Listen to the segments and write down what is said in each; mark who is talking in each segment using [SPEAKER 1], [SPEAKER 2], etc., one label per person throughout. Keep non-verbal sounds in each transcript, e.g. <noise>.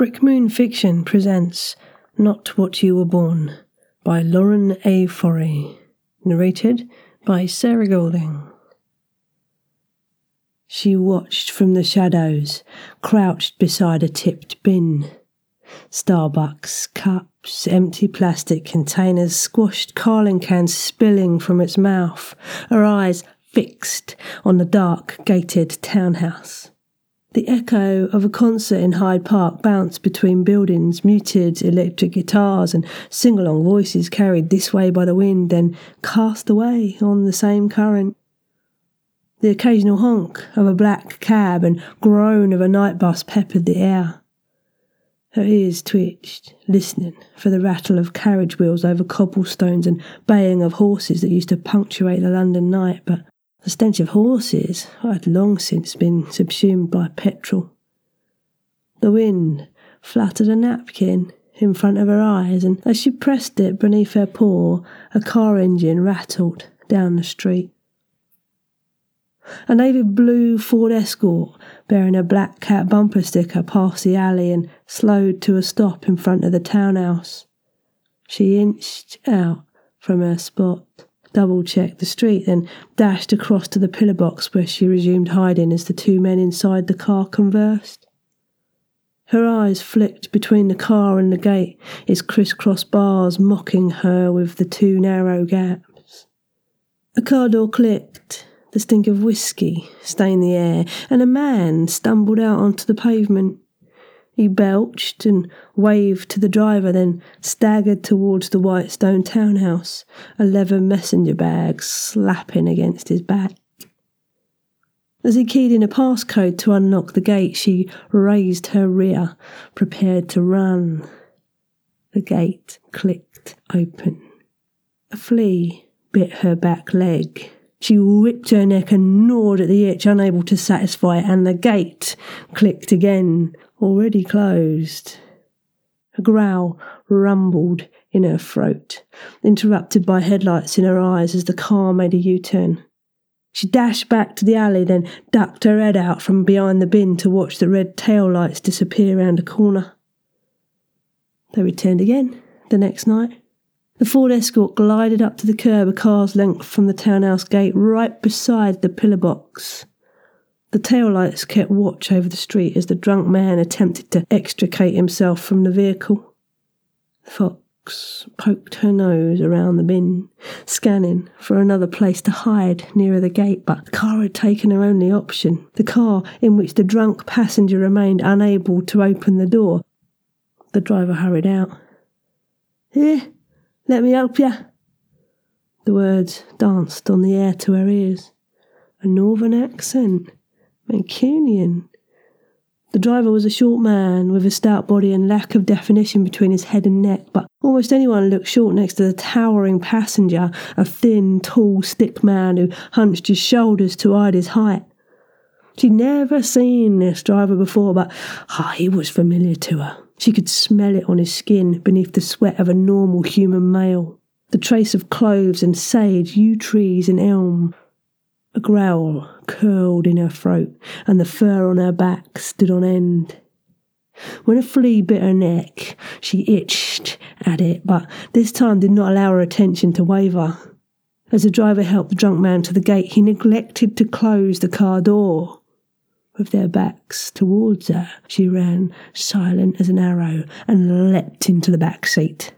[SPEAKER 1] Brick Moon Fiction presents Not What You Were Born by Lauren A. Forry, narrated by Sarah Golding. She watched from the shadows, crouched beside a tipped bin. Starbucks, cups, empty plastic containers, squashed Carling cans spilling from its mouth, her eyes fixed on the dark, gated townhouse. The echo of a concert in Hyde Park bounced between buildings, muted electric guitars and sing along voices carried this way by the wind, then cast away on the same current. The occasional honk of a black cab and groan of a night bus peppered the air. Her ears twitched, listening for the rattle of carriage wheels over cobblestones and baying of horses that used to punctuate the London night, but the stench of horses had long since been subsumed by petrol. The wind fluttered a napkin in front of her eyes, and as she pressed it beneath her paw, a car engine rattled down the street. A navy blue Ford Escort bearing a black cat bumper sticker passed the alley and slowed to a stop in front of the townhouse. She inched out from her spot double checked the street, then dashed across to the pillar box where she resumed hiding as the two men inside the car conversed. Her eyes flicked between the car and the gate, its crisscross bars mocking her with the two narrow gaps. A car door clicked, the stink of whiskey stained the air, and a man stumbled out onto the pavement. He belched and waved to the driver, then staggered towards the white stone townhouse, a leather messenger bag slapping against his back. As he keyed in a passcode to unlock the gate, she raised her rear, prepared to run. The gate clicked open. A flea bit her back leg. She whipped her neck and gnawed at the itch, unable to satisfy it, and the gate clicked again, already closed. A growl rumbled in her throat, interrupted by headlights in her eyes as the car made a U turn. She dashed back to the alley, then ducked her head out from behind the bin to watch the red tail lights disappear round a corner. They returned again the next night. The Ford Escort glided up to the curb a car's length from the townhouse gate right beside the pillar box. The taillights kept watch over the street as the drunk man attempted to extricate himself from the vehicle. The fox poked her nose around the bin, scanning for another place to hide nearer the gate, but the car had taken her only option, the car in which the drunk passenger remained unable to open the door. The driver hurried out. Here, let me help you. The words danced on the air to her ears. A northern accent Mancunian. The driver was a short man with a stout body and lack of definition between his head and neck, but almost anyone looked short next to the towering passenger, a thin, tall, stick man who hunched his shoulders to hide his height. She'd never seen this driver before, but ah, he was familiar to her. She could smell it on his skin beneath the sweat of a normal human male. The trace of cloves and sage, yew trees and elm, a growl curled in her throat, and the fur on her back stood on end. When a flea bit her neck, she itched at it, but this time did not allow her attention to waver. As the driver helped the drunk man to the gate, he neglected to close the car door. With their backs towards her, she ran, silent as an arrow, and leapt into the back seat.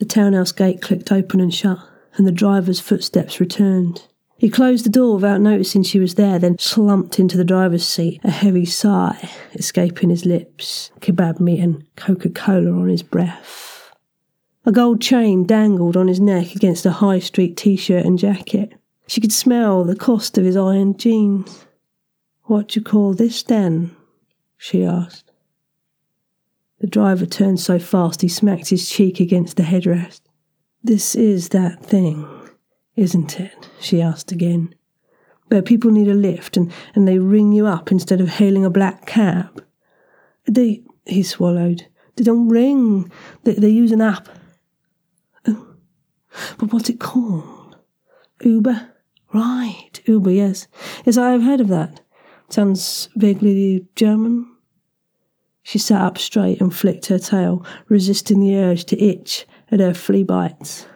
[SPEAKER 1] The townhouse gate clicked open and shut, and the driver's footsteps returned. He closed the door without noticing she was there, then slumped into the driver's seat, a heavy sigh escaping his lips, kebab meat and Coca Cola on his breath. A gold chain dangled on his neck against a high street t shirt and jacket. She could smell the cost of his iron jeans. What do you call this then? she asked. The driver turned so fast he smacked his cheek against the headrest. This is that thing isn't it? she asked again. Where people need a lift and, and they ring you up instead of hailing a black cab. They, he swallowed, they don't ring, they, they use an app. Oh, but what's it called? Uber? Right, Uber, yes. Yes, I have heard of that. Sounds vaguely German. She sat up straight and flicked her tail, resisting the urge to itch at her flea bites.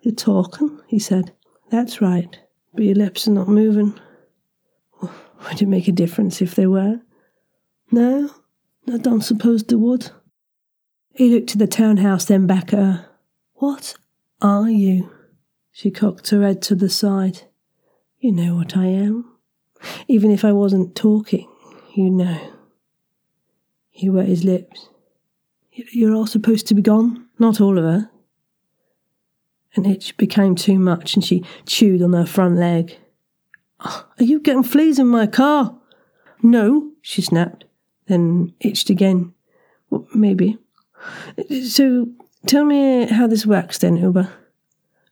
[SPEAKER 1] You're talking, he said. That's right, but your lips are not moving. <sighs> Would it make a difference if they were? No, I don't suppose they would. He looked to the townhouse, then back at her. What are you? She cocked her head to the side. You know what I am. Even if I wasn't talking, you know. He wet his lips. You're all supposed to be gone, not all of her. An itch became too much and she chewed on her front leg. Are you getting fleas in my car? No, she snapped, then itched again. Well, maybe. So tell me how this works then, Uber.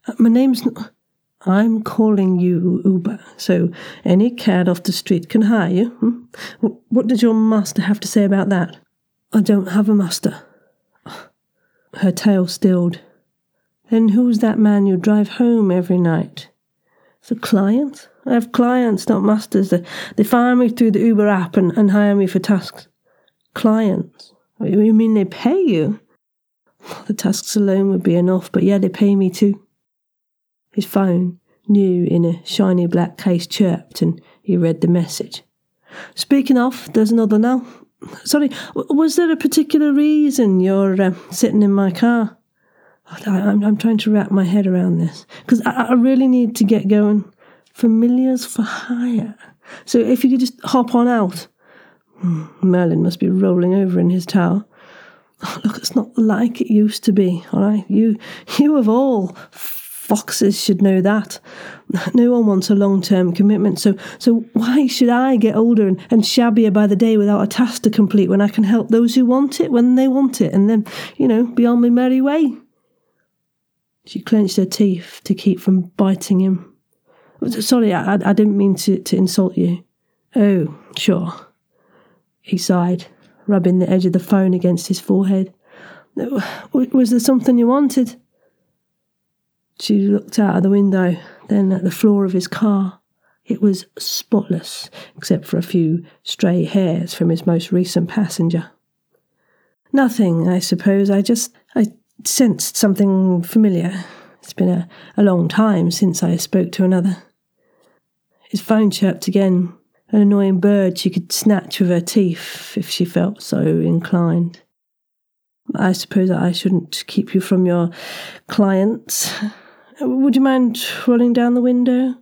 [SPEAKER 1] Uh, my name's. Not, I'm calling you Uber, so any cat off the street can hire you. Hmm? What does your master have to say about that? I don't have a master. <sighs> Her tail stilled. Then who's that man you drive home every night? The client? I have clients, not masters. They, they fire me through the Uber app and, and hire me for tasks. Clients? You mean they pay you? The tasks alone would be enough, but yeah, they pay me too. His phone, new in a shiny black case, chirped and he read the message. Speaking of, there's another now. Sorry, was there a particular reason you're uh, sitting in my car? I, am I'm trying to wrap my head around this because I, I really need to get going. Familiars for hire. So if you could just hop on out. Merlin must be rolling over in his towel. Oh, look, it's not like it used to be, all right? You, you of all foxes should know that. No one wants a long term commitment, so so why should I get older and, and shabbier by the day without a task to complete when I can help those who want it when they want it and then, you know, be on my merry way? She clenched her teeth to keep from biting him. Sorry, I, I didn't mean to, to insult you. Oh, sure. He sighed, rubbing the edge of the phone against his forehead. Was there something you wanted? She looked out of the window, then at the floor of his car. It was spotless, except for a few stray hairs from his most recent passenger. Nothing, I suppose. I just I sensed something familiar. It's been a, a long time since I spoke to another. His phone chirped again, an annoying bird she could snatch with her teeth if she felt so inclined. I suppose I shouldn't keep you from your clients. Would you mind rolling down the window?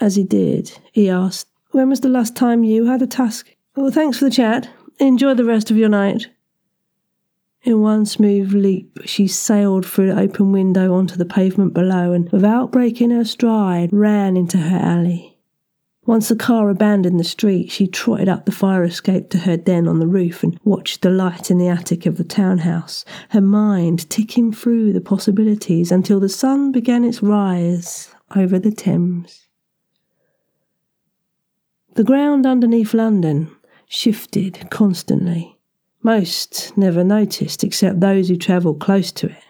[SPEAKER 1] As he did, he asked, When was the last time you had a task? Well, thanks for the chat. Enjoy the rest of your night. In one smooth leap, she sailed through the open window onto the pavement below and, without breaking her stride, ran into her alley. Once the car abandoned the street, she trotted up the fire escape to her den on the roof and watched the light in the attic of the townhouse, her mind ticking through the possibilities until the sun began its rise over the Thames. The ground underneath London shifted constantly. Most never noticed except those who travelled close to it.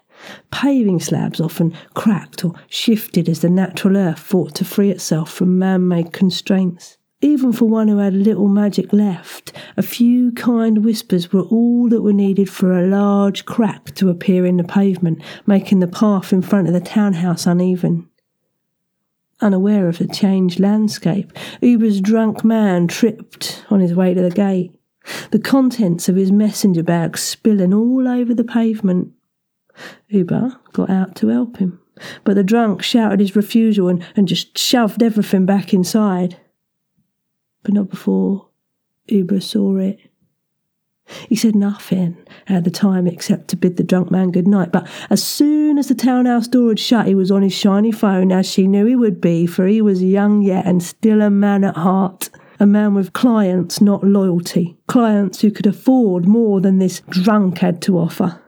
[SPEAKER 1] Paving slabs often cracked or shifted as the natural earth fought to free itself from man made constraints. Even for one who had little magic left, a few kind whispers were all that were needed for a large crack to appear in the pavement, making the path in front of the townhouse uneven. Unaware of the changed landscape, Uber's drunk man tripped on his way to the gate, the contents of his messenger bag spilling all over the pavement. Uber got out to help him, but the drunk shouted his refusal and, and just shoved everything back inside. But not before Uber saw it. He said nothing at the time except to bid the drunk man good night, but as soon as the townhouse door had shut, he was on his shiny phone, as she knew he would be, for he was young yet and still a man at heart. A man with clients, not loyalty. Clients who could afford more than this drunk had to offer.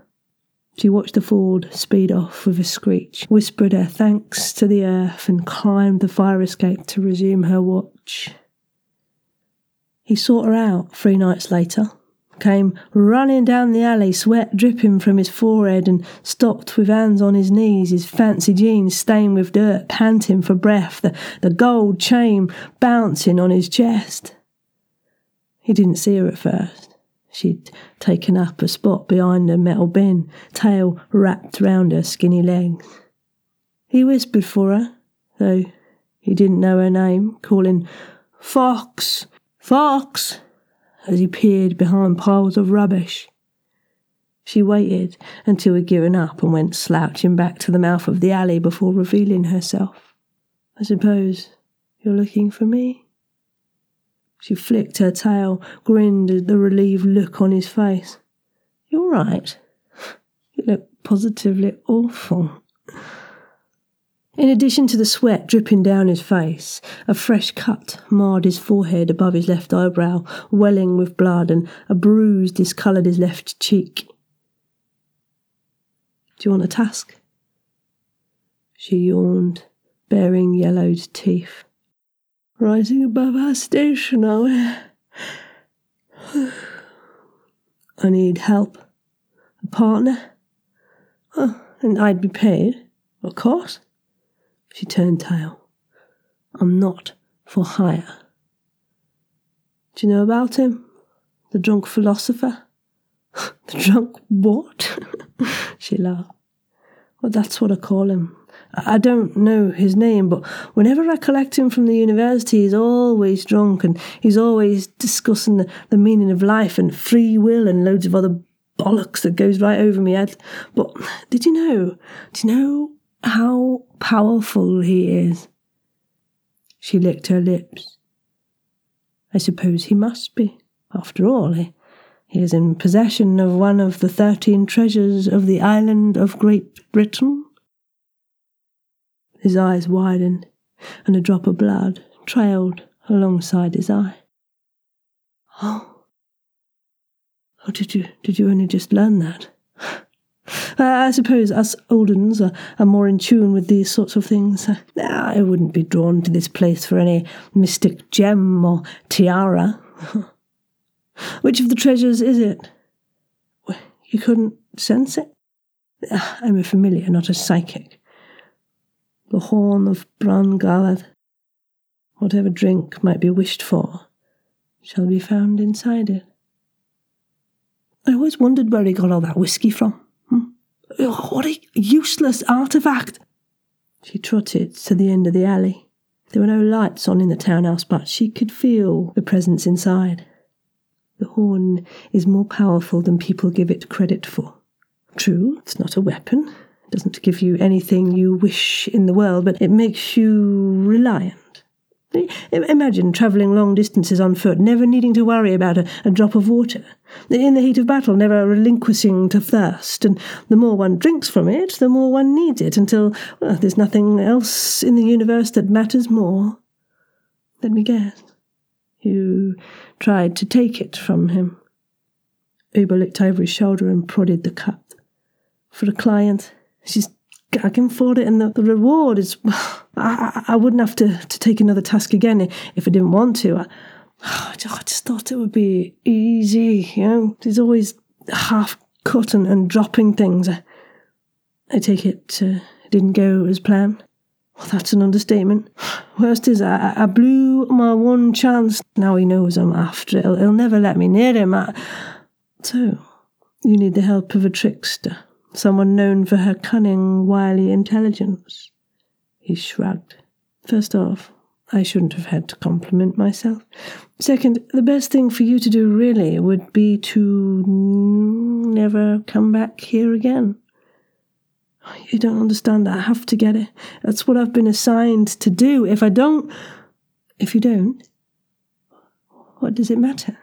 [SPEAKER 1] She watched the Ford speed off with a screech, whispered her thanks to the earth, and climbed the fire escape to resume her watch. He sought her out three nights later, came running down the alley, sweat dripping from his forehead, and stopped with hands on his knees, his fancy jeans stained with dirt, panting for breath, the, the gold chain bouncing on his chest. He didn't see her at first. She'd taken up a spot behind a metal bin, tail wrapped round her skinny legs. He whispered for her, though he didn't know her name, calling Fox, Fox, as he peered behind piles of rubbish. She waited until he'd given up and went slouching back to the mouth of the alley before revealing herself. I suppose you're looking for me? She flicked her tail, grinned at the relieved look on his face. You're right. You look positively awful. In addition to the sweat dripping down his face, a fresh cut marred his forehead above his left eyebrow, welling with blood, and a bruise discoloured his left cheek. Do you want a task? She yawned, baring yellowed teeth. Rising above our station, are we? <sighs> I need help. A partner? Oh, and I'd be paid, of course. She turned tail. I'm not for hire. Do you know about him? The drunk philosopher? <laughs> the drunk what? <laughs> she laughed. Well, that's what I call him. I don't know his name, but whenever I collect him from the university, he's always drunk and he's always discussing the, the meaning of life and free will and loads of other bollocks that goes right over me head. But did you know? Do you know how powerful he is. She licked her lips. I suppose he must be. After all, he, he is in possession of one of the thirteen treasures of the island of Great Britain. His eyes widened, and a drop of blood trailed alongside his eye. Oh, oh, did you did you only just learn that? I suppose us old uns are, are more in tune with these sorts of things. I wouldn't be drawn to this place for any mystic gem or tiara. <laughs> Which of the treasures is it? You couldn't sense it? Ah, I'm a familiar, not a psychic. The horn of Bran Galed. Whatever drink might be wished for shall be found inside it. I always wondered where he got all that whisky from. oh What a useless artifact! She trotted to the end of the alley. There were no lights on in the townhouse, but she could feel the presence inside. The horn is more powerful than people give it credit for. True, it's not a weapon. Doesn't give you anything you wish in the world, but it makes you reliant. Imagine travelling long distances on foot, never needing to worry about a, a, drop of water. In the heat of battle, never relinquishing to thirst. And the more one drinks from it, the more one needs it, until well, there's nothing else in the universe that matters more. Let me guess. You tried to take it from him. Uber looked over his shoulder and prodded the cup. For a client, she's gagging for it, and the, the reward is. <sighs> I, I wouldn't have to, to take another task again if I didn't want to. I, <sighs> I just thought it would be easy, you know. There's always half cut and, and dropping things. I, I take it uh, didn't go as planned. Well, that's an understatement. <sighs> Worst is, I, I blew my one chance. Now he knows I'm after it. He'll, he'll never let me near him. I, so, you need the help of a trickster, someone known for her cunning, wily intelligence. He shrugged. First off, I shouldn't have had to compliment myself. Second, the best thing for you to do really would be to never come back here again. You don't understand. I have to get it. That's what I've been assigned to do. If I don't, if you don't, what does it matter?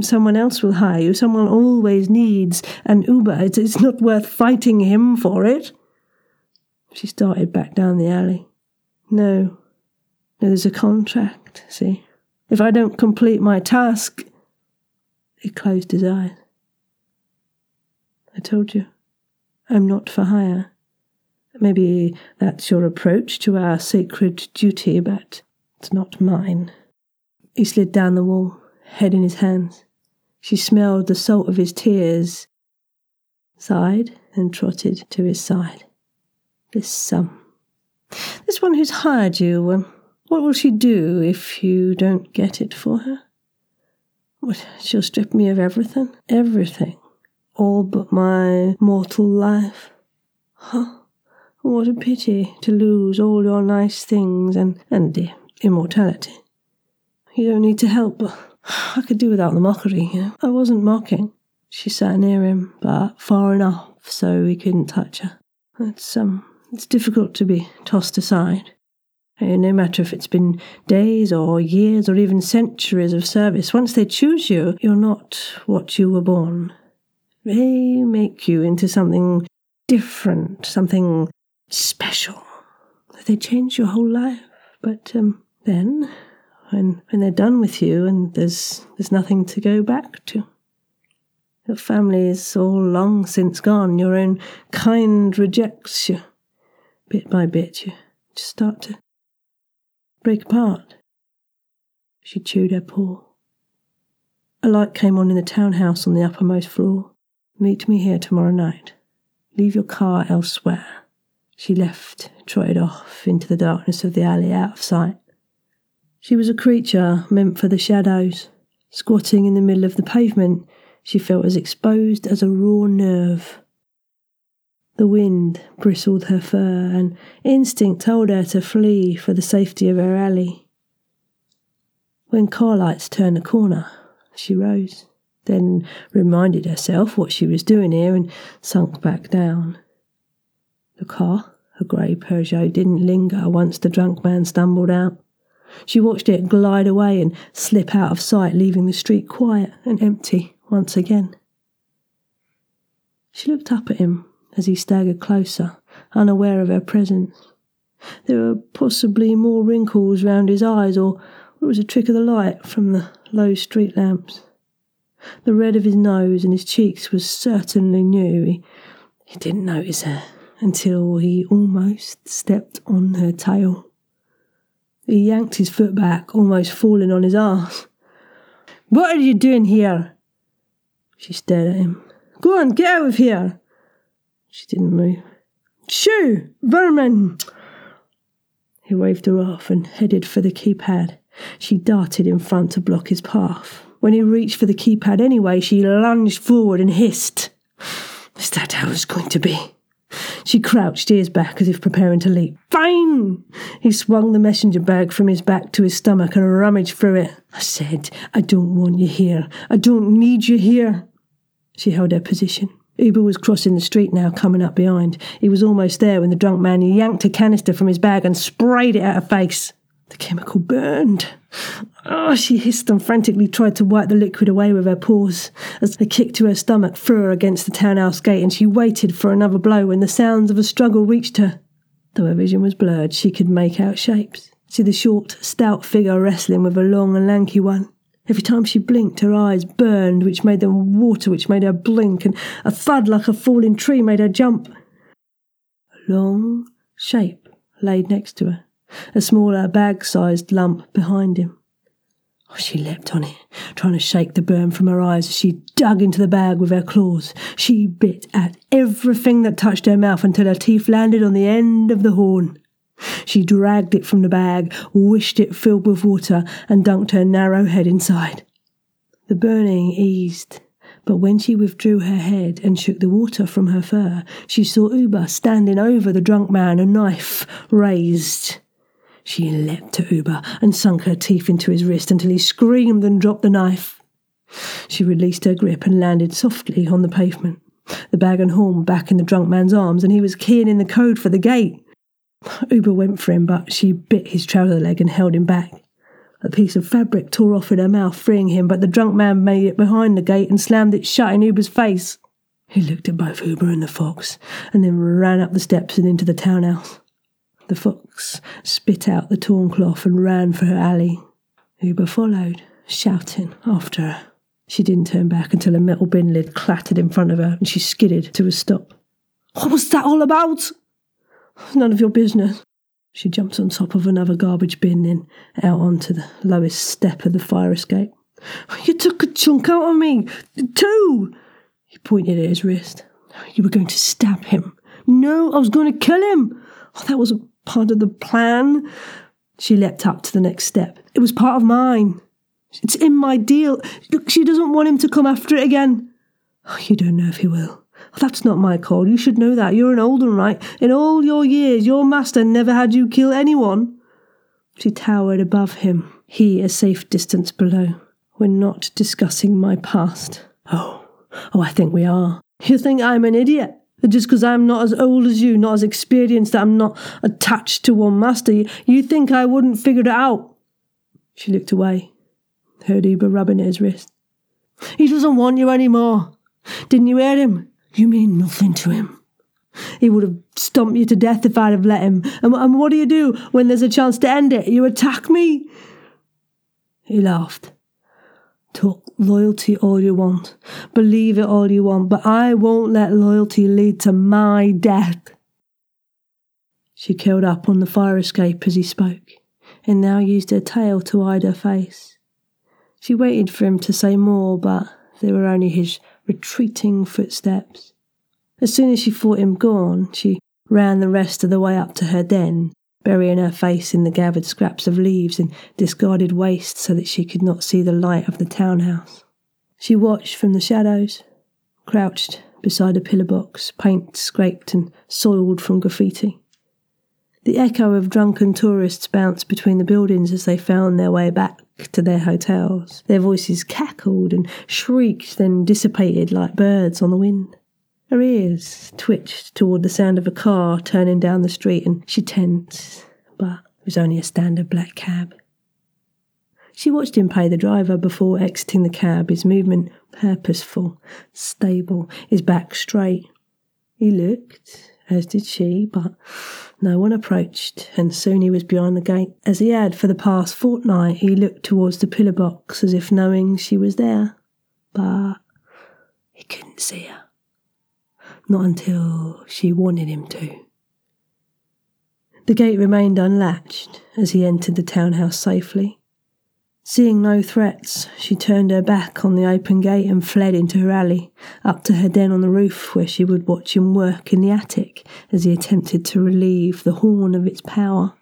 [SPEAKER 1] Someone else will hire you. Someone always needs an Uber. It's, it's not worth fighting him for it. She started back down the alley. No. No, there's a contract, see? If I don't complete my task. He closed his eyes. I told you, I'm not for hire. Maybe that's your approach to our sacred duty, but it's not mine. He slid down the wall, head in his hands. She smelled the salt of his tears, sighed, and trotted to his side. This, um, this one who's hired you, um, what will she do if you don't get it for her? What, she'll strip me of everything? Everything. All but my mortal life. Huh? What a pity to lose all your nice things and, and the immortality. You don't need to help, but <sighs> I could do without the mockery, you know. I wasn't mocking. She sat near him, but far enough so he couldn't touch her. It's um it's difficult to be tossed aside. No matter if it's been days or years or even centuries of service, once they choose you, you're not what you were born. They make you into something different, something special. They change your whole life. But um, then, when when they're done with you, and there's there's nothing to go back to. Your family is all long since gone. Your own kind rejects you. Bit by bit, you just start to break apart. She chewed her paw. A light came on in the townhouse on the uppermost floor. Meet me here tomorrow night. Leave your car elsewhere. She left, trotted off into the darkness of the alley out of sight. She was a creature meant for the shadows. Squatting in the middle of the pavement, she felt as exposed as a raw nerve. The wind bristled her fur, and instinct told her to flee for the safety of her alley. When car lights turned the corner, she rose, then reminded herself what she was doing here and sunk back down. The car, a grey Peugeot, didn't linger once the drunk man stumbled out. She watched it glide away and slip out of sight, leaving the street quiet and empty once again. She looked up at him as he staggered closer, unaware of her presence. There were possibly more wrinkles round his eyes, or it was a trick of the light from the low street lamps. The red of his nose and his cheeks was certainly new. He, he didn't notice her until he almost stepped on her tail. He yanked his foot back, almost falling on his ass. What are you doing here? She stared at him. Go on, get out of here. She didn't move. Shoo! Vermin! He waved her off and headed for the keypad. She darted in front to block his path. When he reached for the keypad anyway, she lunged forward and hissed. Is that how it's going to be? She crouched, ears back, as if preparing to leap. Fine! He swung the messenger bag from his back to his stomach and rummaged through it. I said, I don't want you here. I don't need you here. She held her position. Uber was crossing the street now, coming up behind. He was almost there when the drunk man yanked a canister from his bag and sprayed it at her face. The chemical burned. Oh, she hissed and frantically tried to wipe the liquid away with her paws as a kick to her stomach threw her against the townhouse gate, and she waited for another blow when the sounds of a struggle reached her. Though her vision was blurred, she could make out shapes. See the short, stout figure wrestling with a long and lanky one. Every time she blinked, her eyes burned, which made them water, which made her blink, and a thud like a falling tree made her jump. A long shape laid next to her, a smaller bag sized lump behind him. Oh, she leapt on it, trying to shake the burn from her eyes as she dug into the bag with her claws. She bit at everything that touched her mouth until her teeth landed on the end of the horn. She dragged it from the bag, wished it filled with water, and dunked her narrow head inside. The burning eased, but when she withdrew her head and shook the water from her fur, she saw Uber standing over the drunk man, a knife raised. She leapt to Uber and sunk her teeth into his wrist until he screamed and dropped the knife. She released her grip and landed softly on the pavement, the bag and horn back in the drunk man's arms, and he was keying in the code for the gate. Uber went for him, but she bit his trouser leg and held him back. A piece of fabric tore off in her mouth, freeing him, but the drunk man made it behind the gate and slammed it shut in Uber's face. He looked at both Uber and the fox, and then ran up the steps and into the townhouse. The fox spit out the torn cloth and ran for her alley. Uber followed, shouting after her. She didn't turn back until a metal bin lid clattered in front of her and she skidded to a stop. What was that all about? None of your business. She jumped on top of another garbage bin and out onto the lowest step of the fire escape. You took a chunk out of me! Two! He pointed at his wrist. You were going to stab him. No, I was going to kill him. Oh, that was part of the plan. She leapt up to the next step. It was part of mine. It's in my deal. Look, she doesn't want him to come after it again. Oh, you don't know if he will. Oh, that's not my call. You should know that. You're an old one, right? In all your years, your master never had you kill anyone. She towered above him, he a safe distance below. We're not discussing my past. Oh, oh, I think we are. You think I'm an idiot? Just because I'm not as old as you, not as experienced, that I'm not attached to one master, you think I wouldn't figure it out? She looked away, heard Uber rubbing at his wrist. He doesn't want you anymore. Didn't you hear him? You mean nothing to him. He would have stomped you to death if I'd have let him. And, and what do you do when there's a chance to end it? You attack me? He laughed. Talk loyalty all you want, believe it all you want, but I won't let loyalty lead to my death. She curled up on the fire escape as he spoke, and now used her tail to hide her face. She waited for him to say more, but they were only his retreating footsteps. As soon as she thought him gone, she ran the rest of the way up to her den, burying her face in the gathered scraps of leaves and discarded waste so that she could not see the light of the townhouse. She watched from the shadows, crouched beside a pillar box, paint scraped and soiled from graffiti. The echo of drunken tourists bounced between the buildings as they found their way back to their hotels. Their voices cackled and shrieked, then dissipated like birds on the wind. Her ears twitched toward the sound of a car turning down the street, and she tensed, but it was only a standard black cab. She watched him pay the driver before exiting the cab, his movement purposeful, stable, his back straight. He looked, as did she, but no one approached, and soon he was behind the gate. As he had for the past fortnight, he looked towards the pillar box as if knowing she was there, but he couldn't see her not until she wanted him to. The gate remained unlatched as he entered the townhouse safely. Seeing no threats, she turned her back on the open gate and fled into her alley, up to her den on the roof where she would watch him work in the attic as he attempted to relieve the horn of its power.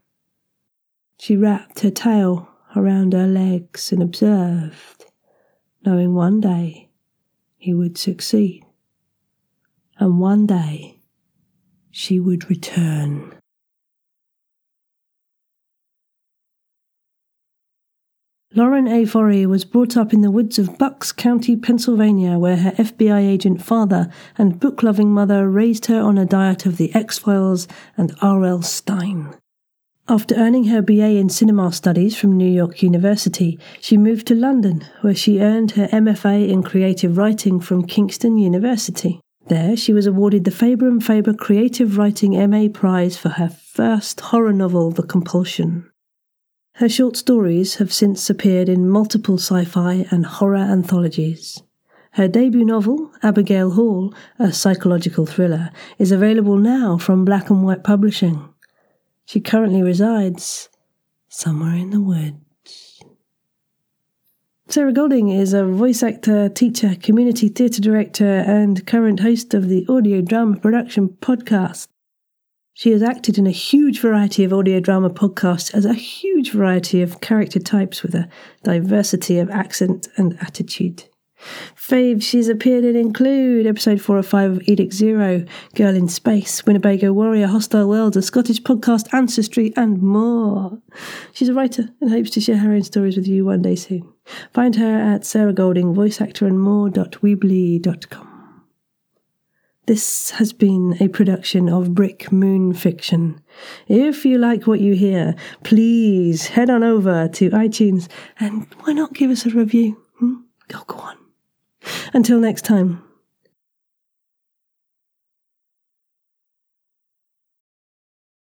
[SPEAKER 1] She wrapped her tail around her legs and observed, knowing one day he would succeed and one day she would return. Lauren A. Forry was brought up in the woods of Bucks County, Pennsylvania, where her FBI agent father and book loving mother raised her on a diet of the X Files and R.L. Stine. After earning her BA in cinema studies from New York University, she moved to London, where she earned her MFA in creative writing from Kingston University. There, she was awarded the Faber and Faber Creative Writing MA Prize for her first horror novel, The Compulsion. Her short stories have since appeared in multiple sci fi and horror anthologies. Her debut novel, Abigail Hall, a psychological thriller, is available now from Black and White Publishing. She currently resides somewhere in the woods. Sarah Golding is a voice actor, teacher, community theatre director, and current host of the audio drama production podcast. She has acted in a huge variety of audio drama podcasts as a huge variety of character types with a diversity of accent and attitude. Faves she's appeared in include episode 4 or 5 of Edict Zero, Girl in Space, Winnebago Warrior, Hostile Worlds, a Scottish podcast, Ancestry, and more. She's a writer and hopes to share her own stories with you one day soon. Find her at Sarah Golding, voice actor and more.weebly.com. This has been a production of Brick Moon Fiction. If you like what you hear, please head on over to iTunes and why not give us a review? Hmm? Go, go on. Until next time.